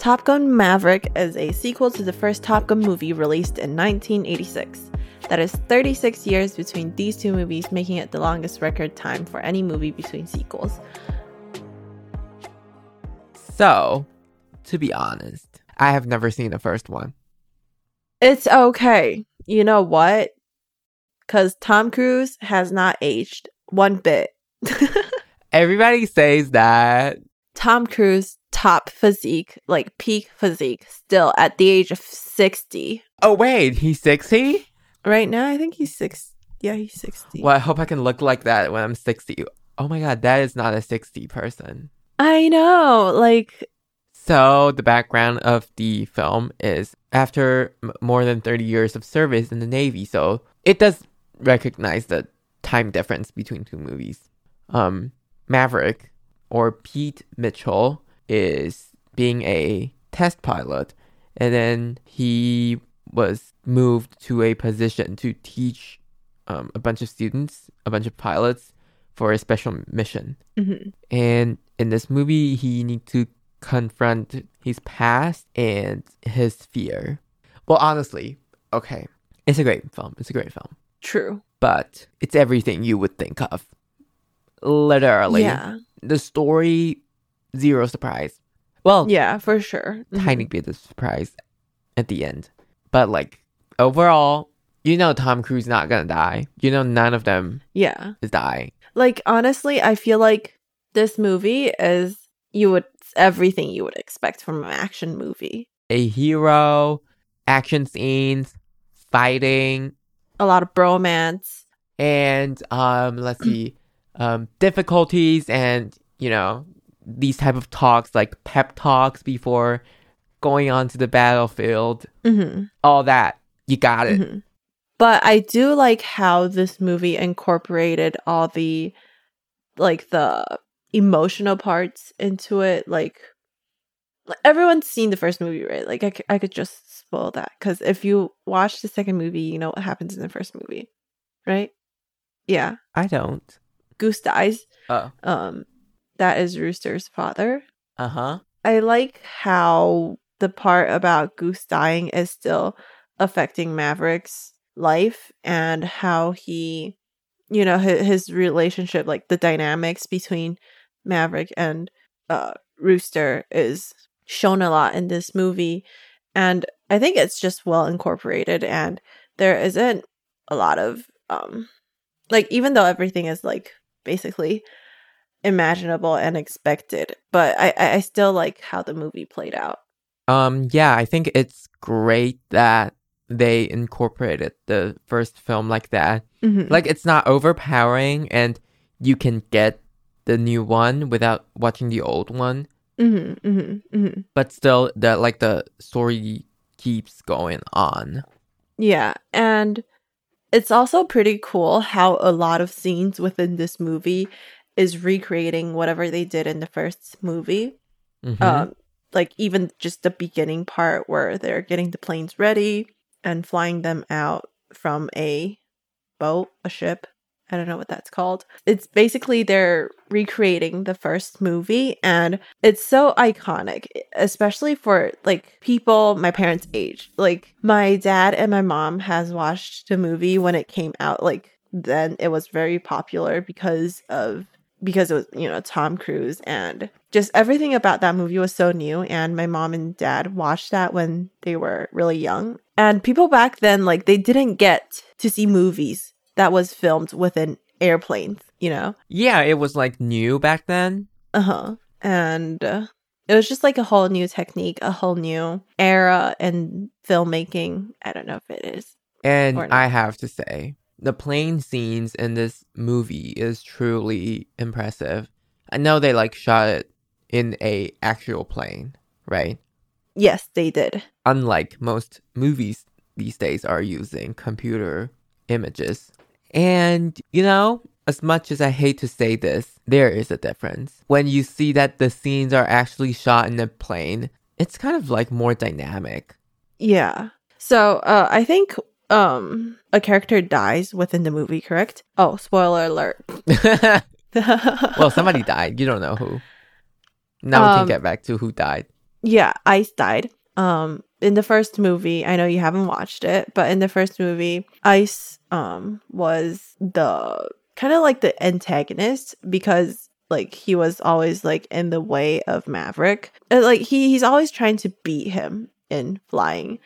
Top Gun Maverick is a sequel to the first Top Gun movie released in 1986. That is 36 years between these two movies, making it the longest record time for any movie between sequels. So, to be honest, I have never seen the first one. It's okay. You know what? Because Tom Cruise has not aged one bit. Everybody says that. Tom Cruise, top physique, like peak physique, still at the age of 60. Oh, wait, he's 60? Right now, I think he's six. Yeah, he's 60. Well, I hope I can look like that when I'm 60. Oh my god, that is not a 60 person. I know. Like, So, the background of the film is after m- more than 30 years of service in the Navy, so it does recognize the time difference between two movies. Um, Maverick, or Pete Mitchell, is being a test pilot, and then he was moved to a position to teach um, a bunch of students, a bunch of pilots, for a special mission. mhm. And in this movie, he needs to confront his past and his fear. Well, honestly, okay, it's a great film. It's a great film, true. but it's everything you would think of. Literally, yeah. the story, zero surprise. Well, Yeah, for sure. Mhm. tiny bit of surprise at the end, but like overall, you know, Tom Cruise not gonna die. You know, none of them Yeah. is dying. Like, honestly, I feel like this movie is you would everything you would expect from an action movie. A hero, action scenes, fighting, A lot of bromance. and um let's see um difficulties and you know these type of talks like pep talks before going on to the battlefield hmm all that you got it Mhm. But I do like how this movie incorporated all the like the emotional parts into it. Like, like everyone's seen the first movie, right? Like I, c- I could just spoil that because if you watch the second movie, you know what happens in the first movie, right? Yeah, i don't Goose dies. oh Um, that is Rooster's father. uh-huh I like how the part about Goose dying is still affecting Maverick's life and how he, you know, his, his relationship, like the dynamics between Maverick and uh, Rooster is shown a lot in this movie. And I think it's just well incorporated and there isn't a lot of, um, like, even though everything is like basically imaginable and expected but I, I still like how the movie played out. Um yeah i think it's great that they incorporated the first film like that. Mm-hmm. like it's not overpowering and you can get the new one without watching the old one. Hmm hmm hmm but still the like the story keeps going on. Yeah and it's also pretty cool how a lot of scenes within this movie is recreating whatever they did in the first movie. Mhm. um like even just the beginning part where they're getting the planes ready and flying them out from a boat a ship. I don't know what that's called. It's basically they're recreating the first movie and it's so iconic especially for like people my parents age. Like my dad and my mom has watched the movie when it came out like then it was very popular because of because it was you know Tom Cruise and just everything about that movie was so new and my mom and dad watched that when they were really young. And people back then like they didn't get to see movies that was filmed within airplanes you know? Yeah it was like new back then. Uh-huh. And uh, it was just like a whole new technique a whole new era in filmmaking. I don't know if it is And I have to say, the plane scenes in this movie is truly impressive. I know they like shot it in a actual plane, right? Yes, they did. unlike most movies these days are using computer images. And, you know, as much as I hate to say this, there is a difference. When you see that the scenes are actually shot in a plane, it's kind of like more dynamic. Yeah. So uh, I think um a character dies within the movie, correct? Oh, spoiler alert. well, somebody died. You don't know who. Now we Um, can get back to who died. yeah, Ice died. Um, in the first movie, I know you haven't watched it, but in the first movie, Ice um was the kind of like the antagonist because like he was always like in the way of Maverick. Like he he's always trying to beat him in flying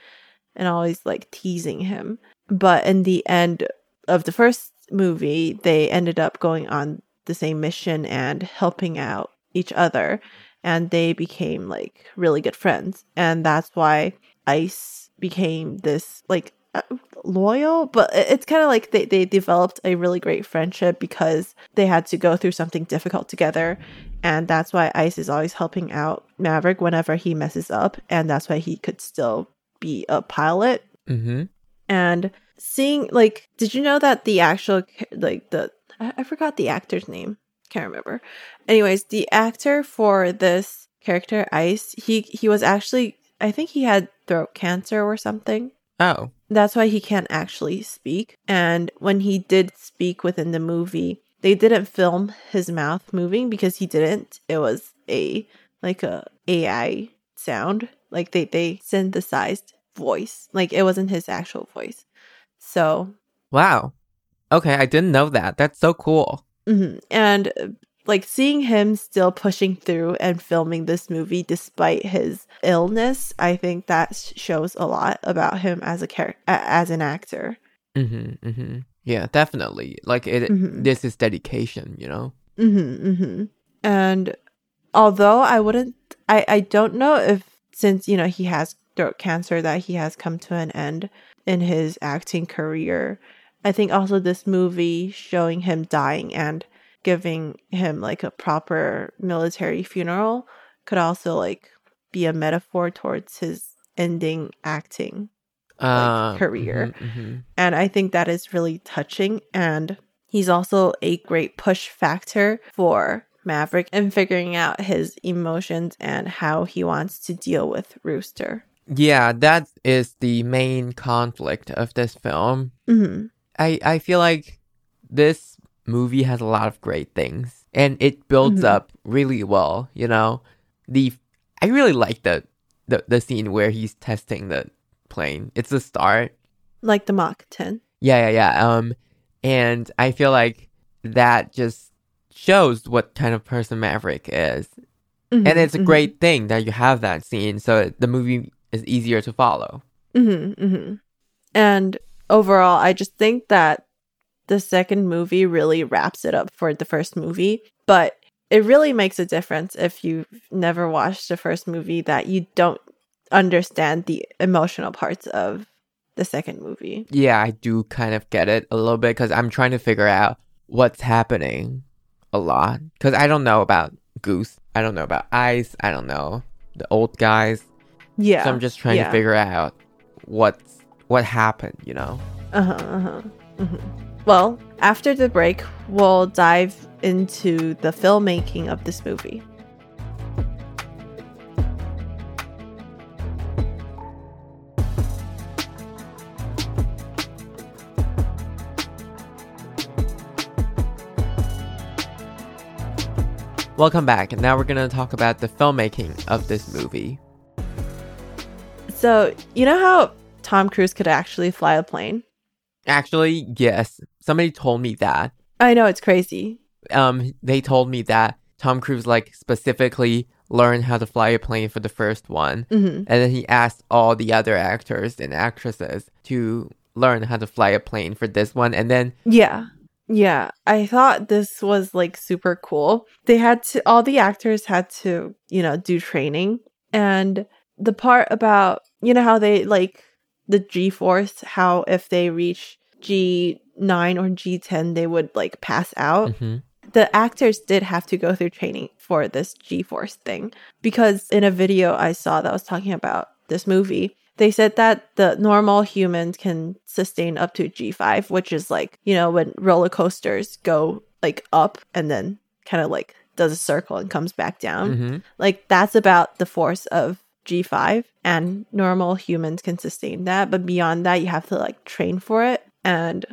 and always like teasing him. But in the end of the first movie, they ended up going on the same mission and helping out each other and they became like really good friends and that's why ice became this like uh, loyal but it's kind of like they, they developed a really great friendship because they had to go through something difficult together and that's why ice is always helping out maverick whenever he messes up and that's why he could still be a pilot. Mm-hmm. and seeing like did you know that the actual like the I, I forgot the actor's name. Can't remember. Anyways the actor for this character ice he he was actually i think he had throat cancer or something. Oh. that's why he can't actually speak. And when he did speak within the movie they didn't film his mouth moving because he didn't. It was a like a ai sound like they they synthesized voice like it wasn't his actual voice so Wow. Okay, I didn't know that. That's so cool. mhm. and uh, like seeing him still pushing through and filming this movie despite his illness i think that shows a lot about him as a character as an actor Mm-hmm. Mm-hmm. Yeah, definitely. Like it. Mhm. This is dedication. You know. Mm-hmm, mm-hmm. And although I wouldn't, I, I don't know if since, you know, he has throat cancer that he has come to an end in his acting career. I think also this movie showing him dying and giving him like a proper military funeral could also like be a metaphor towards his ending acting Uh, career. mhm, mhm. and I think that is really touching. And he's also a great push factor for Maverick and figuring out his emotions and how he wants to deal with Rooster. Yeah, that is the main conflict of this film. hmm I I feel like this movie has a lot of great things, and it builds Mhm. up really well. You know, the I really like the the the scene where he's testing the plane. It's the start. Like the Mach 10. Yeah, yeah, yeah. Um, and I feel like that just shows what kind of person Maverick is, and it's a Mhm, great thing that you have that scene, so the movie is easier to follow. mhm, mhm, mhm. And overall, I just think that the second movie really wraps it up for the first movie, but it really makes a difference if you've never watched the first movie that you don't understand the emotional parts of the second movie. Yeah, I do kind of get it a little bit because I'm trying to figure out what's happening a lot because I don't know about Goose. I don't know about Ice. I don't know the old guys. Yeah. So I'm just trying yeah. to figure out what's what happened. You know. Uh-huh, uh-huh. mhm. Well, after the break, we'll dive into the filmmaking of this movie. Welcome back, and now we're gonna talk about the filmmaking of this movie. So, you know how Tom Cruise could actually fly a plane? Actually, yes, somebody told me that. I know it's crazy. Um, they told me that Tom Cruise like specifically learned how to fly a plane for the first one, hmm and then he asked all the other actors and actresses to learn how to fly a plane for this one, and then Yeah. Yeah. I thought this was like super cool. They had to, all the actors had to, you know, do training. And the part about, you know, how they like the G force, how if they reach G9 or G10, they would like pass out. Mhm. The actors did have to go through training for this G force thing because in a video I saw that was talking about this movie. They said that the normal humans can sustain up to G5, which is like, you know, when roller coasters go like up and then kind of like does a circle and comes back down. hmm Like that's about the force of G5 and normal humans can sustain that, but beyond that you have to like train for it and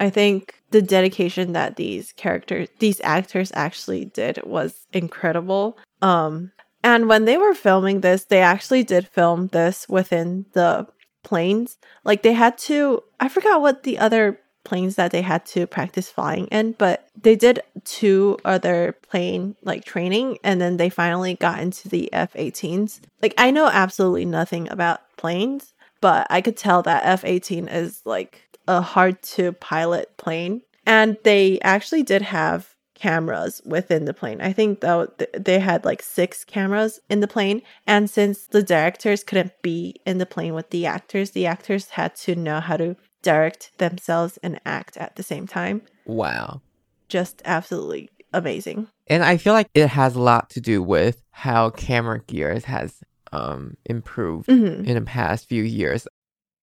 I think the dedication that these characters these actors actually did was incredible. Um and when they were filming this, they actually did film this within the planes. Like they had to I forgot what the other planes that they had to practice flying in, but they did two other plane like training and then they finally got into the F-18s. Like I know absolutely nothing about planes, but I could tell that F-18 is like a hard to pilot plane and they actually did have cameras within the plane. I think though they had like six cameras in the plane and since the directors couldn't be in the plane with the actors, the actors had to know how to direct themselves and act at the same time. Wow. Just absolutely amazing. And I feel like it has a lot to do with how camera gears has um improved Mhm. in the past few years.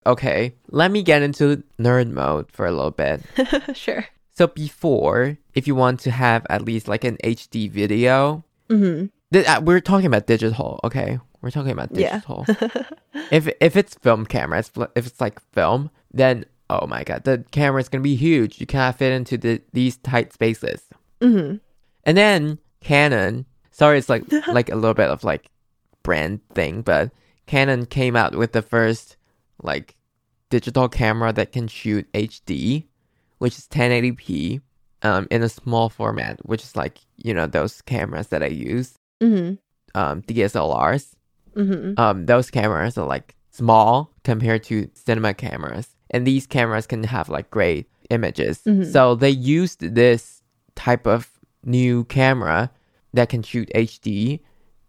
Okay, let me get into nerd mode for a little bit. sure. So before, if you want to have at least like an HD video, Mhm. th- uh, we're talking about digital, okay? We're talking about Yeah. digital. if if it's film camera, it's, if it's like film, then oh my god, the camera is gonna be huge. You cannot fit into the these tight spaces. Mhm. And then Canon, sorry, it's like like a little bit of like brand thing, but Canon came out with the first like digital camera that can shoot HD, which is 1080p, um, in a small format, which is like you know those cameras that I use, Mhm. um, DSLRs. Mhm. Um, those cameras are like small compared to cinema cameras, and these cameras can have like great images. Mhm. So they used this type of new camera that can shoot HD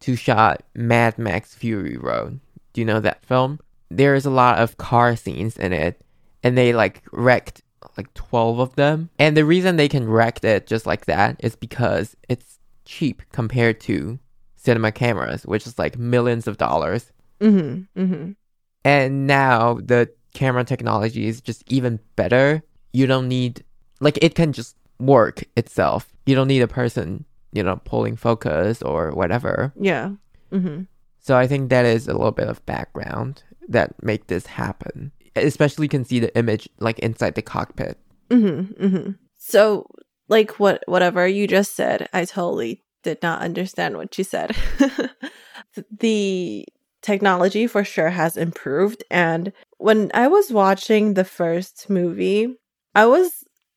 to shot Mad Max Fury Road. Do you know that film? There's a lot of car scenes in it, and they like wrecked like 12 of them. And the reason they can wreck it just like that is because it's cheap compared to cinema cameras, which is like millions of dollars. Mhm. Mhm. And now the camera technology is just even better. You don't need, like, it can just work itself. You don't need a person, you know, pulling focus or whatever. Yeah. Mhm. So I think that is a little bit of background that make this happen. Especially can see the image like inside the cockpit. Mhm. Mhm. So like what whatever you just said, I totally did not understand what you said. the technology for sure has improved and when I was watching the first movie, I was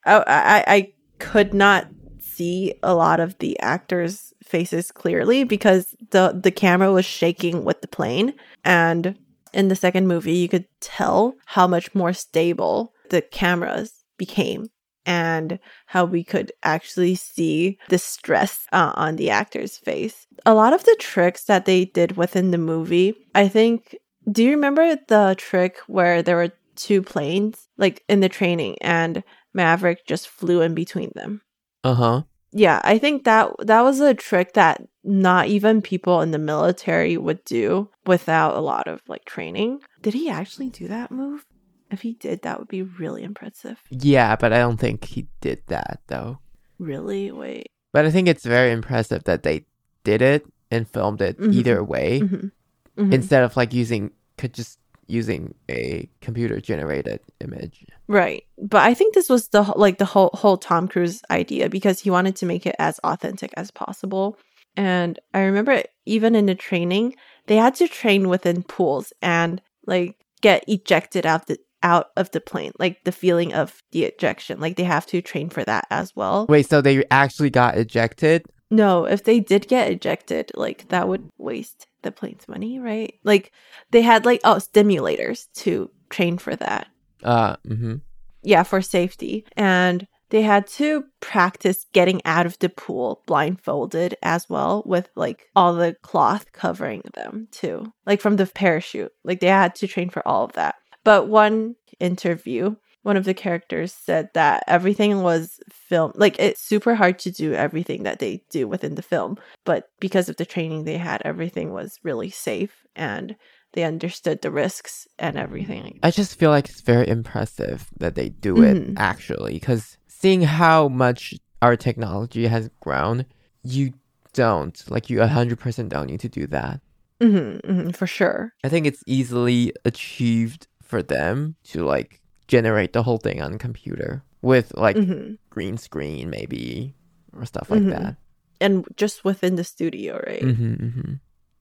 I I, I could not see a lot of the actors' faces clearly because the the camera was shaking with the plane and in the second movie you could tell how much more stable the cameras became and how we could actually see the stress uh, on the actor's face. A lot of the tricks that they did within the movie, I think. Do you remember the trick where there were two planes, like in the training, and Maverick just flew in between them? Uh huh. Yeah, I think that that was a trick that not even people in the military would do without a lot of like training. Did he actually do that move? If he did, that would be really impressive. Yeah, but I don't think he did that though. Really? Wait. But I think it's very impressive that they did it and filmed it Mhm. either way Mhm. Mhm. instead of like using could just using a computer generated image. Right. But I think this was the like the whole whole Tom Cruise idea because he wanted to make it as authentic as possible. And I remember even in the training, they had to train within pools and like get ejected out the out of the plane, like the feeling of the ejection. Like they have to train for that as well. Wait, so they actually got ejected? No, if they did get ejected, like that would waste the plane's money, right? Like they had like oh stimulators to train for that. Uh, mm-hmm. yeah, for safety. And they had to practice getting out of the pool blindfolded as well with like all the cloth covering them too. Like from the parachute. Like they had to train for all of that. But one interview, one of the characters said that everything was filmed like it's super hard to do everything that they do within the film, but because of the training they had, everything was really safe and they understood the risks and everything. I just feel like it's very impressive that they do it Mhm. actually, because seeing how much our technology has grown, you don't like you 100% don't need to do that. hmm hmm for sure. I think it's easily achieved for them to like generate the whole thing on computer with like hmm green screen maybe or stuff like Mhm. that. And just within the studio, right? hmm hmm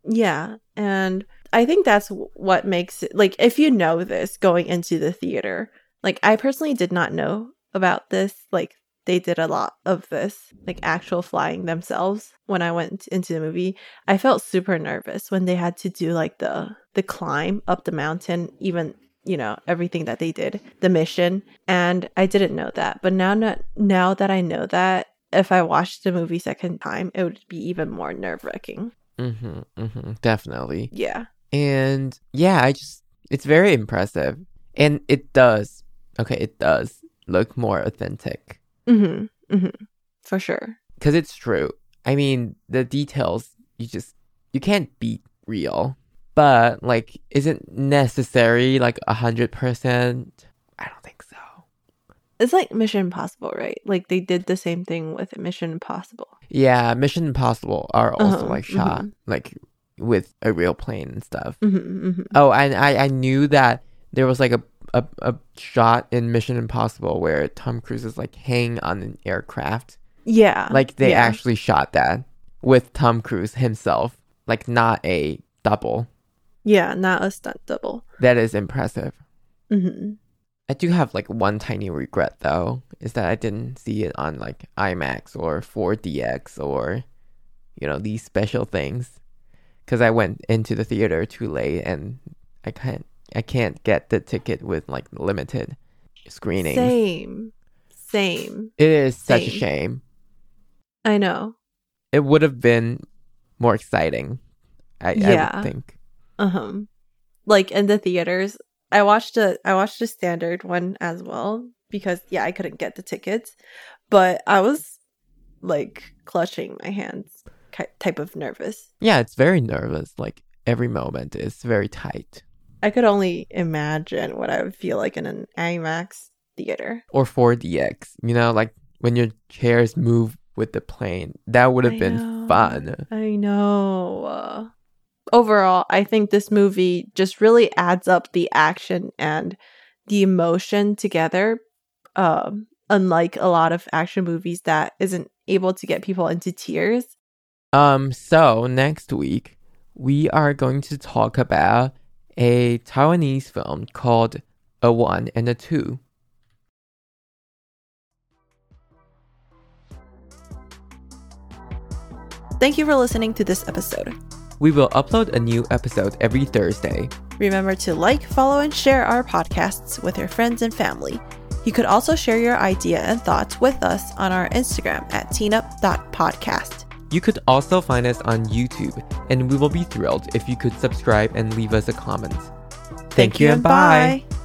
Yeah. And I think that's what makes it like if you know this going into the theater, like I personally did not know about this. Like they did a lot of this, like actual flying themselves when I went into the movie. I felt super nervous when they had to do like the the climb up the mountain, even you know, everything that they did, the mission. And I didn't know that. But now not now that I know that, if I watched the movie second time, it would be even more nerve wracking. hmm hmm Definitely. Yeah. And yeah, I just it's very impressive. And it does okay, it does look more authentic. Mm-hmm. Mm-hmm. For sure. Cause it's true. I mean, the details you just you can't beat real. But like isn't necessary like a hundred percent? I don't think so. It's like Mission Impossible, right? Like they did the same thing with Mission Impossible. Yeah, Mission Impossible are also Uh-huh, like shot like with a real plane and stuff. Mm-hmm, mm-hmm. Oh, and I, I knew that there was like a, a, a shot in Mission Impossible where Tom Cruise is like hanging on an aircraft. Yeah. Like they yeah. actually shot that with Tom Cruise himself, like not a double. Yeah, not a stunt double. That is impressive. Mm-hmm. I do have like one tiny regret though, is that I didn't see it on like IMAX or 4DX or, you know, these special things. Because I went into the theater too late and I can't I can't get the ticket with like limited screening. Same. Same. It is such a shame. I know. It would have been more exciting. I, I Yeah. would think. Uh-huh. Like in the theaters, I watched a I watched a standard one as well because yeah, I couldn't get the tickets, but I was like clutching my hands type of nervous. Yeah, it's very nervous. Like every moment is very tight. I could only imagine what I would feel like in an IMAX theater. Or 4DX, you know, like when your chairs move with the plane. That would have been know. fun. I know. Overall, I think this movie just really adds up the action and the emotion together. Um, unlike a lot of action movies that isn't able to get people into tears. Um, so next week we are going to talk about a Taiwanese film called A One and a Two. Thank you for listening to this episode. We will upload a new episode every Thursday. Remember to like, follow, and share our podcasts with your friends and family. You could also share your idea and thoughts with us on our Instagram at teenup.podcast. You could also find us on YouTube, and we will be thrilled if you could subscribe and leave us a comment. Thank, you and bye. bye.